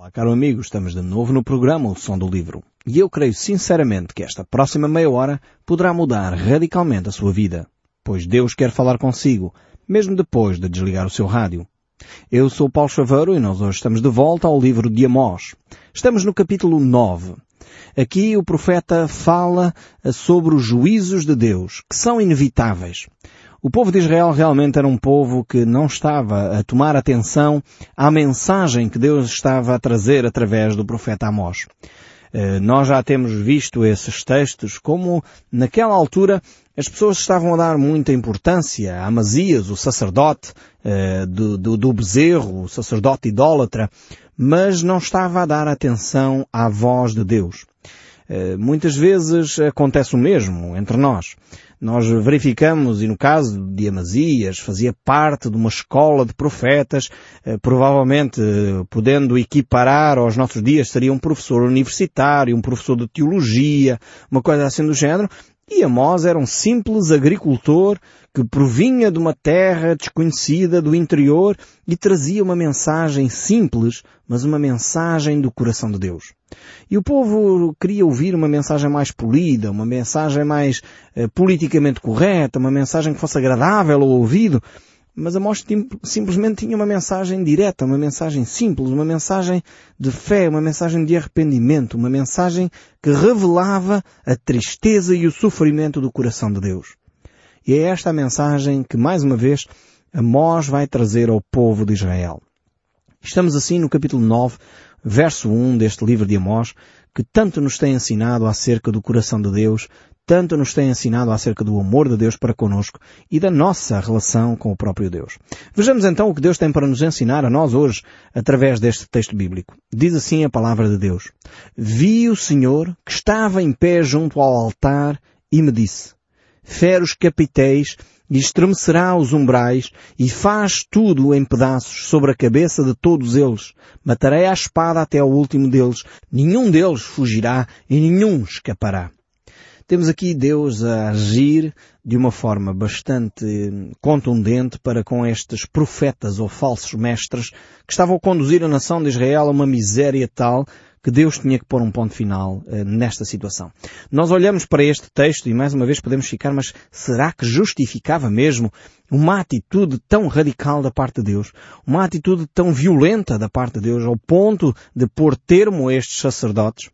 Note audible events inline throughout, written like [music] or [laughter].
Olá, caro amigo, estamos de novo no programa O Som do Livro. E eu creio sinceramente que esta próxima meia hora poderá mudar radicalmente a sua vida, pois Deus quer falar consigo, mesmo depois de desligar o seu rádio. Eu sou Paulo Chaveiro e nós hoje estamos de volta ao livro de Amós. Estamos no capítulo 9. Aqui o profeta fala sobre os juízos de Deus, que são inevitáveis. O povo de Israel realmente era um povo que não estava a tomar atenção à mensagem que Deus estava a trazer através do profeta Amós. Eh, nós já temos visto esses textos como, naquela altura, as pessoas estavam a dar muita importância a Amazias, o sacerdote eh, do, do, do bezerro, o sacerdote idólatra, mas não estava a dar atenção à voz de Deus. Eh, muitas vezes acontece o mesmo entre nós. Nós verificamos, e no caso de Amazias, fazia parte de uma escola de profetas, eh, provavelmente eh, podendo equiparar aos nossos dias, seria um professor universitário, um professor de teologia, uma coisa assim do género, e Amós era um simples agricultor que provinha de uma terra desconhecida do interior e trazia uma mensagem simples, mas uma mensagem do coração de Deus. E o povo queria ouvir uma mensagem mais polida, uma mensagem mais eh, politicamente correta, uma mensagem que fosse agradável ao ouvido, mas Amós simplesmente tinha uma mensagem direta, uma mensagem simples, uma mensagem de fé, uma mensagem de arrependimento, uma mensagem que revelava a tristeza e o sofrimento do coração de Deus. E é esta a mensagem que, mais uma vez, Amós vai trazer ao povo de Israel. Estamos assim no capítulo 9, verso 1 deste livro de Amós, que tanto nos tem ensinado acerca do coração de Deus, tanto nos tem ensinado acerca do amor de Deus para conosco e da nossa relação com o próprio Deus. Vejamos então o que Deus tem para nos ensinar a nós hoje através deste texto bíblico. Diz assim a palavra de Deus. Vi o Senhor que estava em pé junto ao altar e me disse, fere os capitéis e estremecerá os umbrais e faz tudo em pedaços sobre a cabeça de todos eles. Matarei a espada até ao último deles. Nenhum deles fugirá e nenhum escapará. Temos aqui Deus a agir de uma forma bastante contundente para com estes profetas ou falsos mestres que estavam a conduzir a nação de Israel a uma miséria tal que Deus tinha que pôr um ponto final uh, nesta situação. Nós olhamos para este texto e mais uma vez podemos ficar, mas será que justificava mesmo uma atitude tão radical da parte de Deus? Uma atitude tão violenta da parte de Deus ao ponto de pôr termo a estes sacerdotes?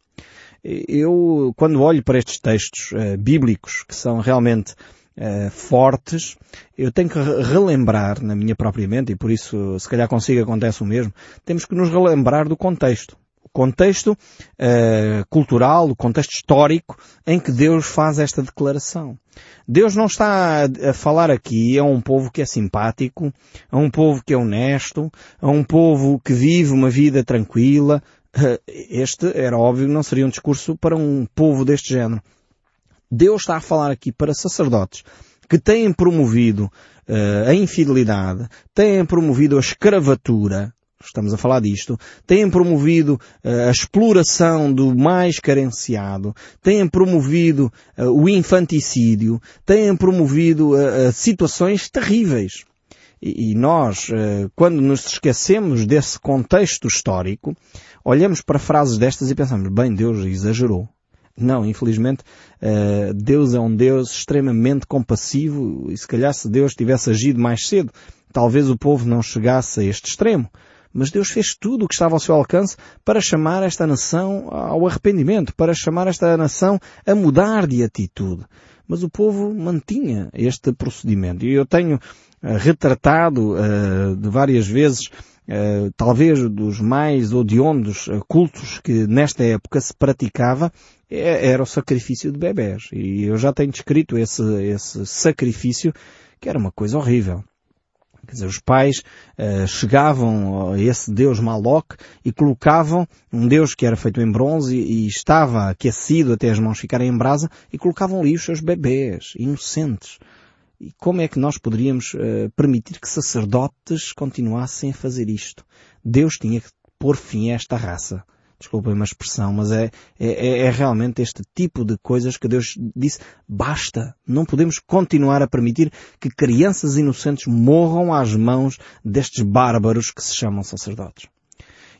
Eu, quando olho para estes textos uh, bíblicos, que são realmente Uh, fortes, eu tenho que relembrar na minha própria mente, e por isso se calhar consigo acontece o mesmo, temos que nos relembrar do contexto contexto uh, cultural, o contexto histórico em que Deus faz esta declaração. Deus não está a, falar aqui a um povo que é simpático, a um povo que é honesto, a um povo que vive uma vida tranquila. Uh, este era óbvio não seria um discurso para um povo deste género. Deus está a falar aqui para sacerdotes que têm promovido uh, a infidelidade, têm promovido a escravatura, estamos a falar disto, têm promovido uh, a exploração do mais carenciado, têm promovido uh, o infanticídio, têm promovido uh, situações terríveis. E nós, quando nos esquecemos desse contexto histórico, olhamos para frases destas e pensamos, bem, Deus exagerou. Não, infelizmente, Deus é um Deus extremamente compassivo e se calhar se Deus tivesse agido mais cedo, talvez o povo não chegasse a este extremo. Mas Deus fez tudo o que estava ao seu alcance para chamar esta nação ao arrependimento, para chamar esta nação a mudar de atitude. Mas o povo mantinha este procedimento. E eu tenho uh, retratado uh, de várias vezes Uh, talvez dos mais odiondos cultos que nesta época se praticava era o sacrifício de bebés. E eu já tenho descrito esse, esse sacrifício que era uma coisa horrível. Quer dizer, os pais uh, chegavam a esse Deus Maloc e colocavam um Deus que era feito em bronze e, e, estava aquecido até as mãos ficarem em brasa e colocavam ali os seus bebês, inocentes. E como é que nós poderíamos uh, permitir que sacerdotes continuassem a fazer isto? Deus tinha que pôr fim a esta raça desculpem uma expressão, mas é, é, é, realmente este tipo de coisas que Deus disse, basta, não podemos continuar a permitir que crianças inocentes morram às mãos destes bárbaros que se chamam sacerdotes.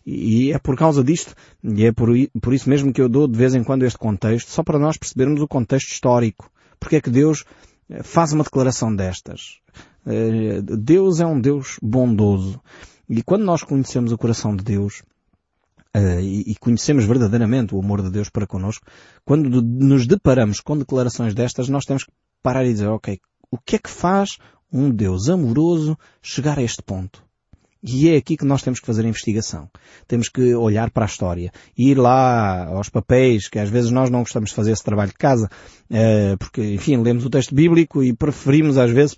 E é por causa disto, e é por, por isso mesmo que eu dou de vez em quando este contexto, só para nós percebermos o contexto histórico. Porque é que Deus eh, faz uma declaração destas. Eh, Deus é um Deus bondoso. E quando nós conhecemos o coração de Deus, uh, e, e, conhecemos verdadeiramente o amor de Deus para connosco, quando nos deparamos com declarações destas, nós temos que parar e dizer, ok, o que é que faz um Deus amoroso chegar a este ponto? E é aqui que nós temos que fazer a investigação. Temos que olhar para a história. Ir lá aos papéis, que às vezes nós não gostamos de fazer esse trabalho de casa, eh, porque, enfim, lemos o texto bíblico e preferimos às vezes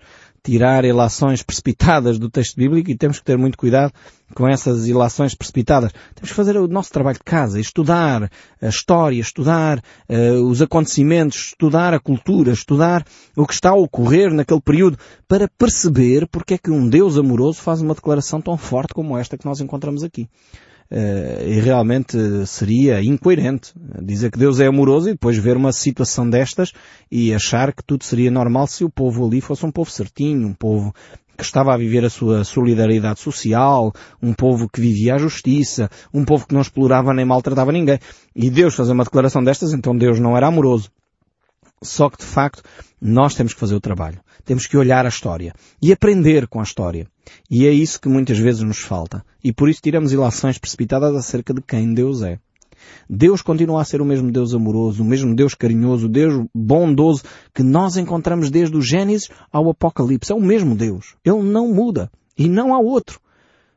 tirar ilações precipitadas do texto bíblico e temos que ter muito cuidado com essas ilações precipitadas. Temos que fazer o nosso trabalho de casa, estudar a história, estudar uh, os acontecimentos, estudar a cultura, estudar o que está a ocorrer naquele período para perceber porque é que um Deus amoroso faz uma declaração tão forte como esta que nós encontramos aqui. Uh, e realmente seria incoerente dizer que Deus é amoroso e depois ver uma situação destas e achar que tudo seria normal se o povo ali fosse um povo certinho, um povo que estava a viver a sua solidariedade social, um povo que vivia a justiça, um povo que não explorava nem maltratava ninguém. E Deus fazer uma declaração destas, então Deus não era amoroso. Só que de facto nós temos que fazer o trabalho. Temos que olhar a história e aprender com a história. E é isso que muitas vezes nos falta. E por isso tiramos ilações precipitadas acerca de quem Deus é. Deus continua a ser o mesmo Deus amoroso, o mesmo Deus carinhoso, o Deus bondoso que nós encontramos desde o Gênesis ao Apocalipse. É o mesmo Deus. Ele não muda. E não há outro.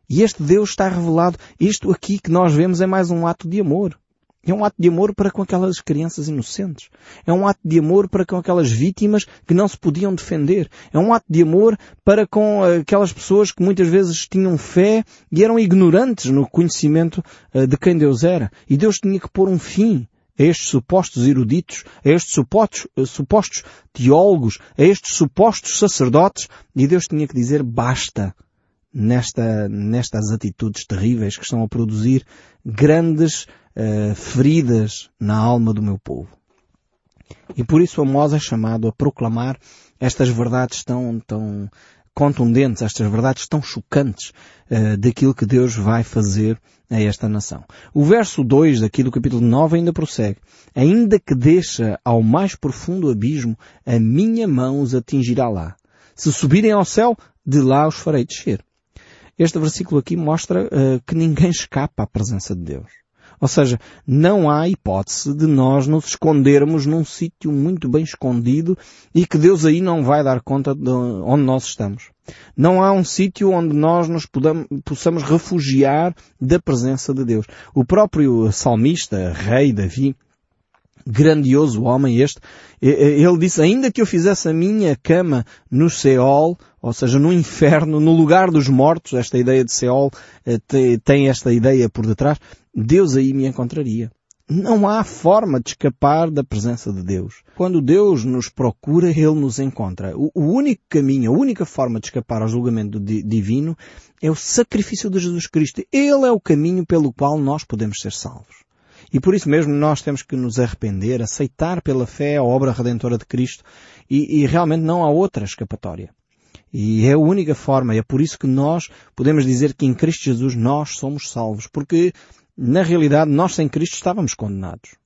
E este Deus está revelado. Isto aqui que nós vemos é mais um ato de amor. É um ato de amor para com aquelas crianças inocentes. É um ato de amor para com aquelas vítimas que não se podiam defender. É um ato de amor para com aquelas pessoas que muitas vezes tinham fé e eram ignorantes no conhecimento eh, de quem Deus era. E Deus tinha que pôr um fim a estes supostos eruditos, a estes supostos, eh, supostos teólogos, a estes supostos sacerdotes, e Deus tinha que dizer basta nesta, nestas atitudes terríveis que estão a produzir grandes uh, feridas na alma do meu povo. E por isso Amós é chamado a proclamar estas verdades tão, tão contundentes, estas verdades tão chocantes uh, daquilo que Deus vai fazer a esta nação. O verso 2 daqui do capítulo 9 ainda prossegue. Ainda que deixa ao mais profundo abismo, a minha mão os atingirá lá. Se subirem ao céu, de lá os farei descer. Este versículo aqui mostra uh, que ninguém escapa à presença de Deus. Ou seja, não há hipótese de nós nos escondermos num sítio muito bem escondido e que Deus aí não vai dar conta de onde nós estamos. Não há um sítio onde nós nos podamos, possamos refugiar da presença de Deus. O próprio salmista, rei Davi, grandioso homem este, ele disse, ainda que eu fizesse a minha cama no Seol, ou seja, no inferno, no lugar dos mortos, esta ideia de Seol eh, tem esta ideia por detrás, Deus aí me encontraria. Não há forma de escapar da presença de Deus. Quando Deus nos procura, Ele nos encontra. O, único caminho, a única forma de escapar ao julgamento divino é o sacrifício de Jesus Cristo. Ele é o caminho pelo qual nós podemos ser salvos. E por isso mesmo nós temos que nos arrepender, aceitar pela fé a obra redentora de Cristo e, e realmente não há outra escapatória. E é a única forma, é por isso que nós podemos dizer que em Cristo Jesus nós somos salvos, porque na realidade nós sem Cristo estávamos condenados.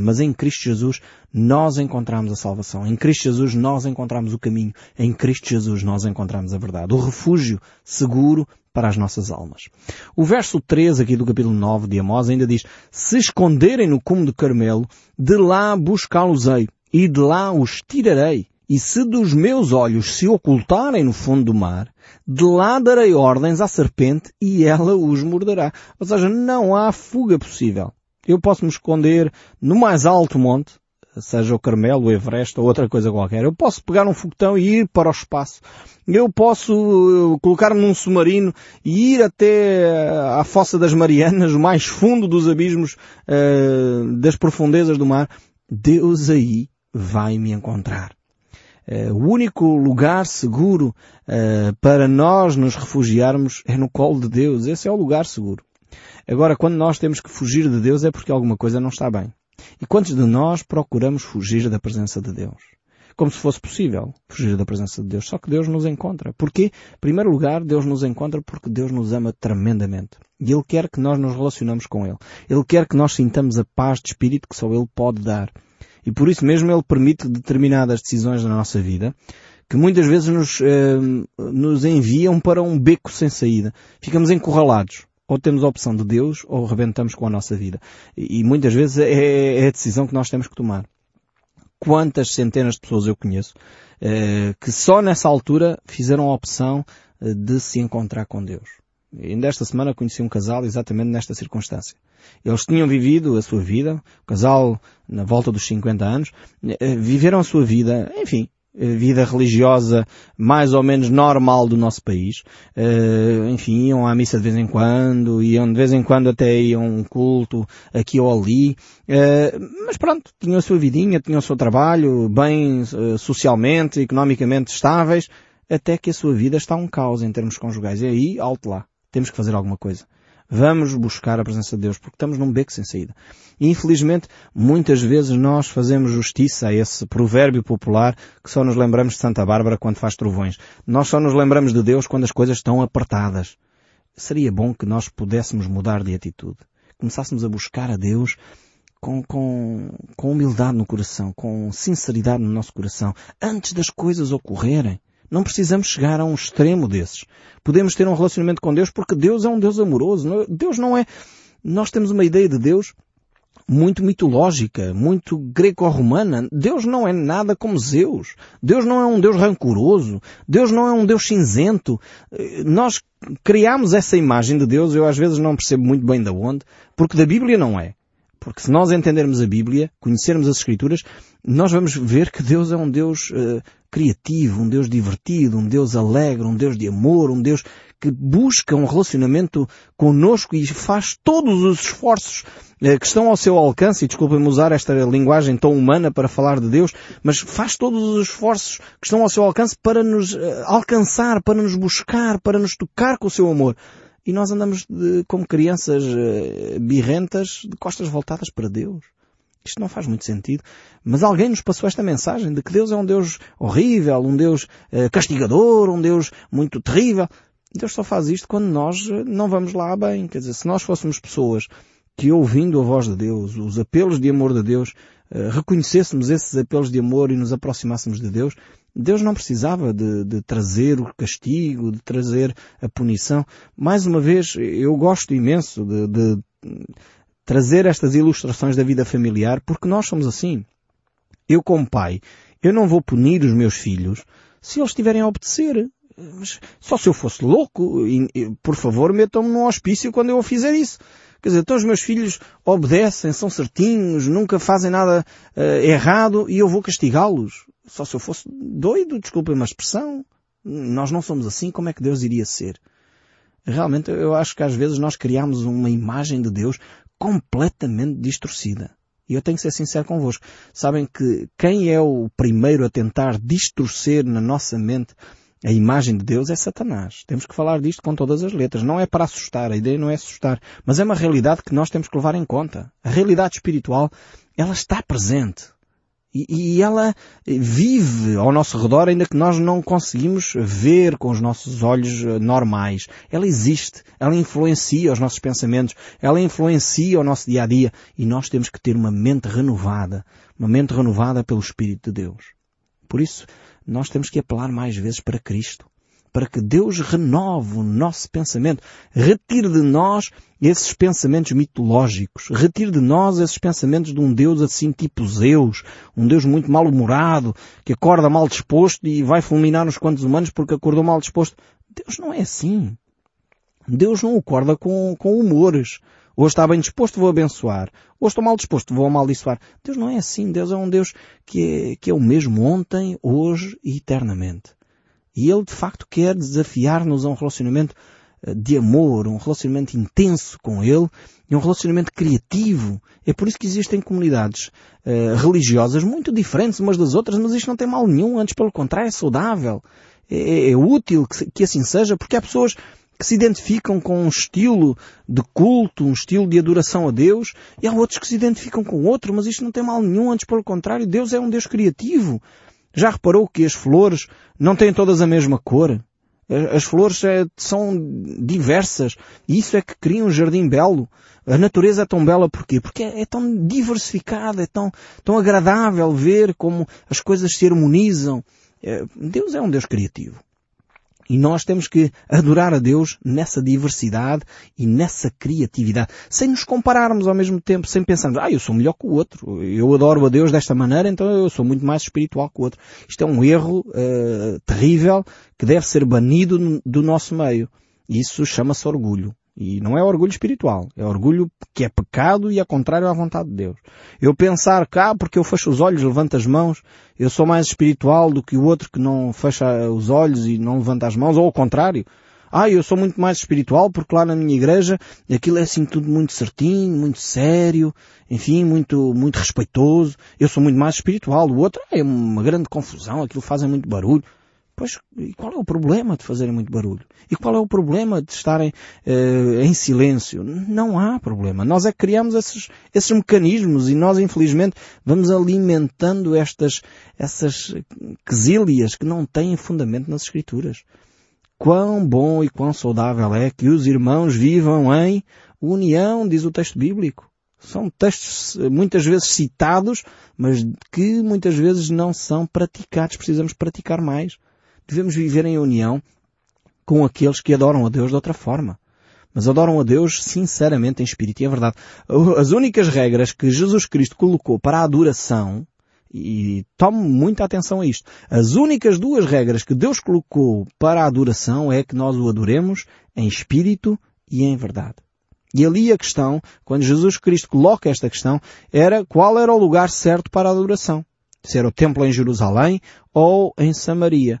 Mas em Cristo Jesus nós encontramos a salvação. Em Cristo Jesus nós encontramos o caminho. Em Cristo Jesus nós encontramos a verdade. O refúgio seguro para as nossas almas. O verso 3 aqui do capítulo 9 de Amós ainda diz, se esconderem no cume de Carmelo, de lá buscá-los-ei e de lá os tirarei. E se dos meus olhos se ocultarem no fundo do mar, de lá darei ordens à serpente e ela os morderá. Ou seja, não há fuga possível. Eu posso me esconder no mais alto monte, seja o Carmelo, o Everest ou outra coisa qualquer. Eu posso pegar um foguetão e ir para o espaço. Eu posso uh, colocar-me num submarino e ir até à Fossa das Marianas, o mais fundo dos abismos uh, das profundezas do mar. Deus aí vai me encontrar. Uh, o único lugar seguro uh, para nós nos refugiarmos é no colo de Deus. Esse é o lugar seguro. Agora, quando nós temos que fugir de Deus é porque alguma coisa não está bem. E quantos de nós procuramos fugir da presença de Deus? como se fosse possível fugir da presença de Deus. Só que Deus nos encontra. Porquê? Em primeiro lugar, Deus nos encontra porque Deus nos ama tremendamente. E Ele quer que nós nos relacionamos com Ele. Ele quer que nós sintamos a paz de espírito que só Ele pode dar. E por isso mesmo Ele permite determinadas decisões na nossa vida que muitas vezes nos, eh, nos enviam para um beco sem saída. Ficamos encurralados. Ou temos a opção de Deus ou rebentamos com a nossa vida. E, e muitas vezes é, é a decisão que nós temos que tomar quantas centenas de pessoas eu conheço eh, que só nessa altura fizeram a opção eh, de se encontrar com Deus. Ainda esta semana conheci um casal exatamente nesta circunstância. Eles tinham vivido a sua vida, o casal na volta dos 50 anos, eh, viveram a sua vida, enfim, vida religiosa mais ou menos normal do nosso país. Uh, enfim, iam à missa de vez em quando, iam de vez em quando até iam um culto aqui ou ali. Uh, mas pronto, tinham a sua vidinha, tinham o seu trabalho, bem uh, socialmente, economicamente estáveis, até que a sua vida está um caos em termos conjugais. E aí, alto lá. Temos que fazer alguma coisa. Vamos buscar a presença de Deus, porque estamos num beco sem saída. E infelizmente, muitas vezes nós fazemos justiça a esse provérbio popular que só nos lembramos de Santa Bárbara quando faz trovões. Nós só nos lembramos de Deus quando as coisas estão apertadas. Seria bom que nós pudéssemos mudar de atitude. Começássemos a buscar a Deus com, com, com humildade no coração, com sinceridade no nosso coração, antes das coisas ocorrerem. Não precisamos chegar a um extremo desses. Podemos ter um relacionamento com Deus porque Deus é um Deus amoroso. Deus não é... Nós temos uma ideia de Deus muito mitológica, muito greco-romana. Deus não é nada como Zeus. Deus não é um Deus rancoroso. Deus não é um Deus cinzento. Nós criamos essa imagem de Deus, eu às vezes não percebo muito bem de onde, porque da Bíblia não é. Porque se nós entendermos a Bíblia, conhecermos as Escrituras, nós vamos ver que Deus é um Deus uh, criativo, um Deus divertido, um Deus alegre, um Deus de amor, um Deus que busca um relacionamento conosco e faz todos os esforços uh, que estão ao seu alcance, e desculpem-me usar esta linguagem tão humana para falar de Deus, mas faz todos os esforços que estão ao seu alcance para nos uh, alcançar, para nos buscar, para nos tocar com o seu amor e nós andamos de, como crianças uh, birrentas de costas voltadas para Deus. Isto não faz muito sentido. Mas alguém nos passou esta mensagem de que Deus é um Deus horrível, um Deus uh, castigador, um Deus muito terrível. Deus só faz isto quando nós eh, não vamos lá bem. Quer dizer, se nós fôssemos pessoas que ouvindo a voz de Deus, os apelos de amor de Deus, reconhecêssemos esses apelos de amor e nos aproximássemos de Deus, Deus não precisava de, de, trazer o castigo, de trazer a punição. Mais uma vez, eu gosto imenso de, de trazer estas ilustrações da vida familiar porque nós somos assim. Eu como pai, eu não vou punir os meus filhos se eles estiverem a obedecer. Mas só se eu fosse louco, por favor, metam-me num hospício quando eu fizer isso. Quer dizer, então os meus filhos obedecem, são certinhos, nunca fazem nada uh, errado e eu vou castigá-los. Só se eu fosse doido, desculpem uma expressão. Nós não somos assim, como é que Deus iria ser? Realmente eu acho que às vezes nós criamos uma imagem de Deus completamente distorcida. E eu tenho que ser sincero convosco. Sabem que quem é o primeiro a tentar distorcer na nossa mente a imagem de Deus é Satanás. Temos que falar disto com todas as letras. Não é para assustar, a ideia não é assustar, mas é uma realidade que nós temos que levar em conta. A realidade espiritual, ela está presente. E, e, ela vive ao nosso redor ainda que nós não conseguimos ver com os nossos olhos eh, normais. Ela existe. Ela influencia os nossos pensamentos. Ela influencia o nosso dia a dia. E nós temos que ter uma mente renovada. Uma mente renovada pelo Espírito de Deus. Por isso, nós temos que apelar mais vezes para Cristo para que Deus renove o nosso pensamento, retire de nós esses pensamentos mitológicos, retire de nós esses pensamentos de um Deus assim tipo Zeus, um Deus muito mal-humorado, que acorda mal disposto e vai fulminar uns quantos humanos porque acordou mal disposto. Deus não é assim. Deus não acorda com, com humores. Hoje está bem disposto, vou abençoar. Hoje estou mal disposto, vou amaldiçoar. Deus não é assim. Deus é um Deus que é, que é o mesmo ontem, hoje e eternamente. E Ele de facto quer desafiar-nos a um relacionamento eh, de amor, um relacionamento intenso com Ele e um relacionamento criativo. É por isso que existem comunidades uh, religiosas muito diferentes umas das outras, mas isto não tem mal nenhum, antes pelo contrário é saudável. É, é, é útil que, que assim seja, porque há pessoas que se identificam com um estilo de culto, um estilo de adoração a Deus, e há outros que se identificam com outro, mas isto não tem mal nenhum, antes pelo contrário, Deus é um Deus criativo. Já reparou que as flores não têm todas a mesma cor? As flores é, são diversas e isso é que cria um jardim belo. A natureza é tão bela porquê? Porque é, é tão diversificada, é tão, tão agradável ver como as coisas se harmonizam. É, Deus é um Deus criativo. E nós temos que adorar a Deus nessa diversidade e nessa criatividade, sem nos compararmos ao mesmo tempo, sem pensarmos, ah, eu sou melhor que o outro, eu adoro a Deus desta maneira, então eu sou muito mais espiritual que o outro. Isto é um erro uh, terrível que deve ser banido do nosso meio. Isso chama-se orgulho. E não é orgulho espiritual, é orgulho que é pecado e é contrário à vontade de Deus. Eu pensar cá, porque eu fecho os olhos, levanto as mãos, eu sou mais espiritual do que o outro que não fecha os olhos e não levanta as mãos, ou ao contrário. Ah, eu sou muito mais espiritual porque lá na minha igreja aquilo é assim tudo muito certinho, muito sério, enfim, muito, muito respeitoso. Eu sou muito mais espiritual. O outro é uma grande confusão, aquilo fazem muito barulho. Pois, e qual é o problema de fazerem muito barulho? E qual é o problema de estarem uh, em silêncio? Não há problema. Nós é que criamos esses, esses mecanismos e nós, infelizmente, vamos alimentando estas, essas quesílias que não têm fundamento nas Escrituras. Quão bom e quão saudável é que os irmãos vivam em união, diz o texto bíblico. São textos eh, muitas vezes citados, mas que muitas vezes não são praticados. Precisamos praticar mais devemos viver em união com aqueles que adoram a Deus de outra forma. Mas adoram a Deus sinceramente em espírito e é verdade. As únicas regras que Jesus Cristo colocou para a adoração, e tome muita atenção a isto, as únicas duas regras que Deus colocou para a adoração é que nós o adoremos em espírito e em verdade. E ali a questão, quando Jesus Cristo coloca esta questão, era qual era o lugar certo para a adoração. Se era o templo em Jerusalém ou em Samaria.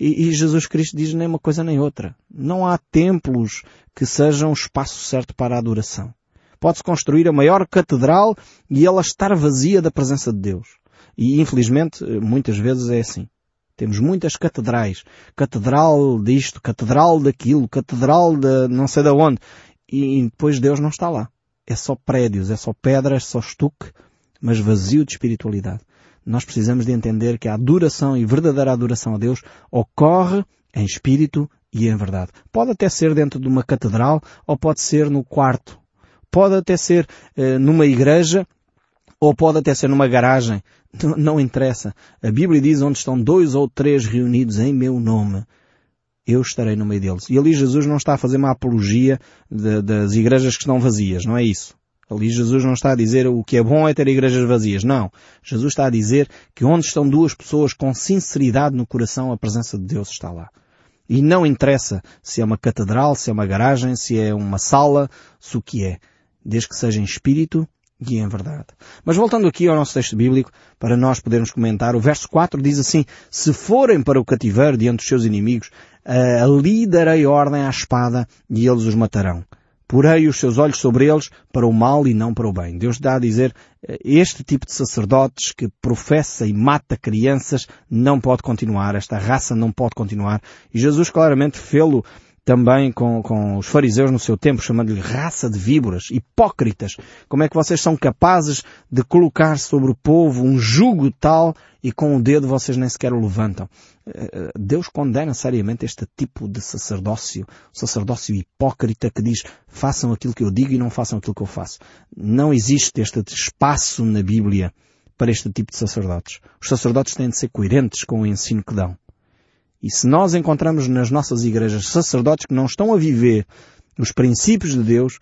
E, e, Jesus Cristo diz nem uma coisa nem outra. Não há templos que sejam o espaço certo para a adoração. Pode-se construir a maior catedral e ela estar vazia da presença de Deus. E infelizmente, muitas vezes é assim. Temos muitas catedrais. Catedral disto, catedral daquilo, catedral de não sei de onde. E depois Deus não está lá. É só prédios, é só pedras, só estuque, mas vazio de espiritualidade nós precisamos de entender que a adoração e verdadeira adoração a Deus ocorre em espírito e em verdade. Pode até ser dentro de uma catedral ou pode ser no quarto. Pode até ser eh, numa igreja ou pode até ser numa garagem. Não, interessa. A Bíblia diz onde estão dois ou três reunidos em meu nome eu estarei no meio deles. E ali Jesus não está a fazer uma apologia de, das igrejas que estão vazias, não é isso. Ali Jesus não está a dizer o que é bom é ter igrejas vazias. Não. Jesus está a dizer que onde estão duas pessoas com sinceridade no coração, a presença de Deus está lá. E não interessa se é uma catedral, se é uma garagem, se é uma sala, se o que é. Desde que seja em espírito e em verdade. Mas voltando aqui ao nosso texto bíblico, para nós podermos comentar, o verso 4 diz assim, Se forem para o cativeiro diante dos seus inimigos, ali darei ordem à espada e eles os matarão porei os seus olhos sobre eles para o mal e não para o bem. Deus dá a dizer, eh, este tipo de sacerdotes que professa e mata crianças não pode continuar, esta raça não pode continuar. E Jesus claramente fê-lo também com, com os fariseus no seu tempo, chamando-lhe raça de víboras, hipócritas. Como é que vocês são capazes de colocar sobre o povo um jugo tal e com o dedo vocês nem sequer o levantam? Eh, Deus condena seriamente este tipo de sacerdócio, sacerdócio hipócrita que diz façam aquilo que eu digo e não façam aquilo que eu faço. Não existe este espaço na Bíblia para este tipo de sacerdotes. Os sacerdotes têm de ser coerentes com o ensino que dão. E se nós encontramos nas nossas igrejas sacerdotes que não estão a viver os princípios de Deus,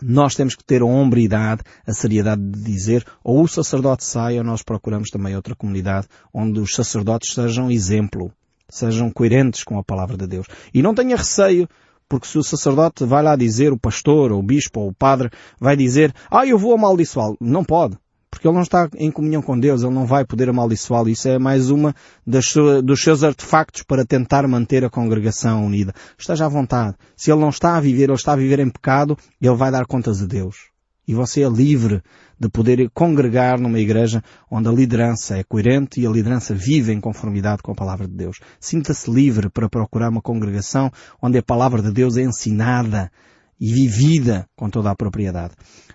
nós temos que ter a hombridade, a seriedade de dizer, ou o sacerdote sai, ou nós procuramos também outra comunidade onde os sacerdotes sejam exemplo, sejam coerentes com a palavra de Deus. E não tenha receio, porque se o sacerdote vai lá dizer, o pastor, ou o bispo, ou o padre, vai dizer, ah, eu vou amaldiçoá-lo. Não pode porque ele não está em comunhão com Deus, ele não vai poder amaldiçoá-lo. Isso é mais uma das, dos seus artefactos para tentar manter a congregação unida. Esteja à vontade. Se ele não está a viver, ele está a viver em pecado, ele vai dar contas a Deus. E você é livre de poder congregar numa igreja onde a liderança é coerente e a liderança vive em conformidade com a palavra de Deus. Sinta-se livre para procurar uma congregação onde a palavra de Deus é ensinada e vivida com toda a propriedade.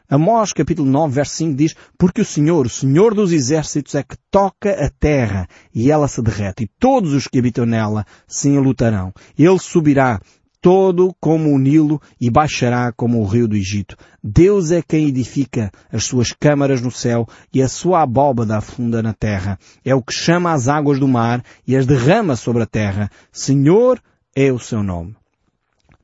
Amós capítulo 9 verso 5 diz Porque o Senhor, o Senhor dos exércitos é que toca a terra e ela se derrete e todos os que habitam nela se enlutarão. Ele subirá todo como o Nilo e baixará como o rio do Egito. Deus é quem edifica as suas câmaras no céu e a sua abóbada afunda na terra. É o que chama as águas do mar e as derrama sobre a terra. Senhor é o seu nome.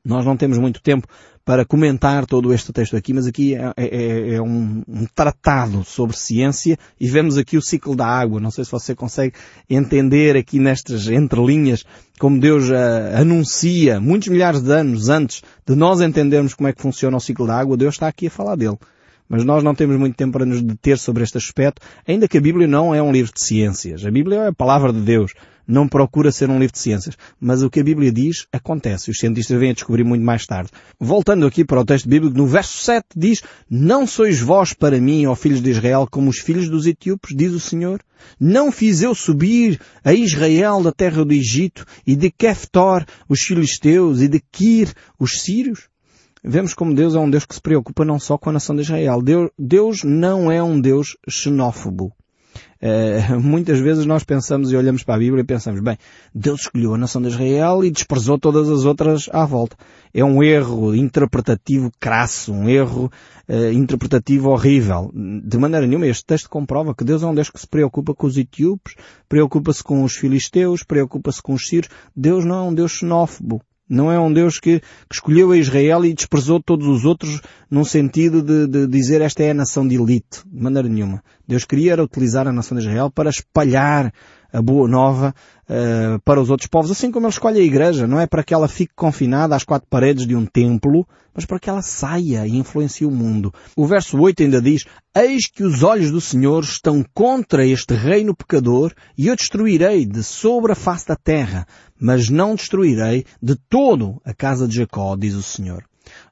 Nós não temos muito tempo para comentar todo este texto aqui, mas aqui é, é, é, é um, um, tratado sobre ciência e vemos aqui o ciclo da água. Não sei se você consegue entender aqui nestas entrelinhas como Deus uh, anuncia muitos milhares de anos antes de nós entendermos como é que funciona o ciclo da água, Deus está aqui a falar dele. Mas nós não temos muito tempo para nos deter sobre este aspecto, ainda que a Bíblia não é um livro de ciências. A Bíblia é a palavra de Deus. Não procura ser um livro de ciências. Mas o que a Bíblia diz, acontece. Os cientistas vêm a descobrir muito mais tarde. Voltando aqui para o texto bíblico, no verso 7 diz, Não sois vós para mim, ó filhos de Israel, como os filhos dos etíopes, diz o Senhor. Não fiz eu subir a Israel da terra do Egito, e de Keftor, os filisteus, e de Kir, os sírios? vemos como Deus é um Deus que se preocupa não só com a nação de Israel. Deus, Deus não é um Deus xenófobo. Uh, [laughs] muitas vezes nós pensamos e olhamos para a Bíblia e pensamos, bem, Deus escolheu a nação de Israel e desprezou todas as outras à volta. É um erro interpretativo crasso, um erro uh, interpretativo horrível. De maneira nenhuma, este texto comprova que Deus é um Deus que se preocupa com os etíopes, preocupa-se com os filisteus, preocupa-se com os sírios. Deus não é um Deus xenófobo. Não é um Deus que, que, escolheu a Israel e desprezou todos os outros num sentido de, de, dizer esta é a nação de elite. De maneira nenhuma. Deus queria utilizar a nação de Israel para espalhar a boa nova uh, para os outros povos, assim como ele escolhe a igreja, não é para que ela fique confinada às quatro paredes de um templo, mas para que ela saia e influencie o mundo. O verso 8 ainda diz, Eis que os olhos do Senhor estão contra este reino pecador, e eu destruirei de sobre a face da terra, mas não destruirei de todo a casa de Jacó, diz o Senhor.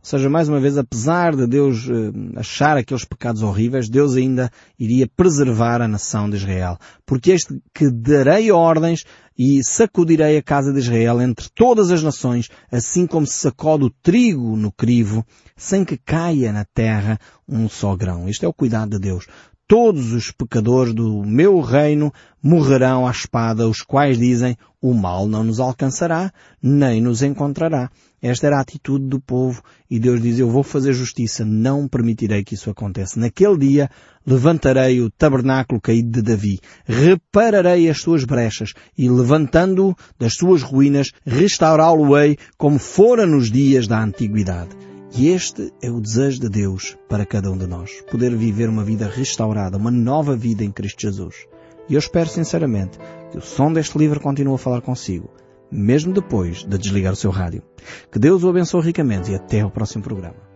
Ou seja, mais uma vez, apesar de Deus uh, achar aqueles pecados horríveis, Deus ainda iria preservar a nação de Israel. Porque este que darei ordens e sacudirei a casa de Israel entre todas as nações, assim como se sacode o trigo no crivo, sem que caia na terra um só grão. Este é o cuidado de Deus todos os pecadores do meu reino morrerão à espada, os quais dizem, o mal não nos alcançará, nem nos encontrará. Esta era a atitude do povo e Deus diz, eu vou fazer justiça, não permitirei que isso aconteça. Naquele dia levantarei o tabernáculo caído de Davi, repararei as suas brechas e levantando-o das suas ruínas, restaurá-lo-ei como fora nos dias da antiguidade. E este é o desejo de Deus para cada um de nós. Poder viver uma vida restaurada, uma nova vida em Cristo Jesus. E eu espero sinceramente que o som deste livro continue a falar consigo, mesmo depois de desligar o seu rádio. Que Deus o abençoe ricamente e até ao próximo programa.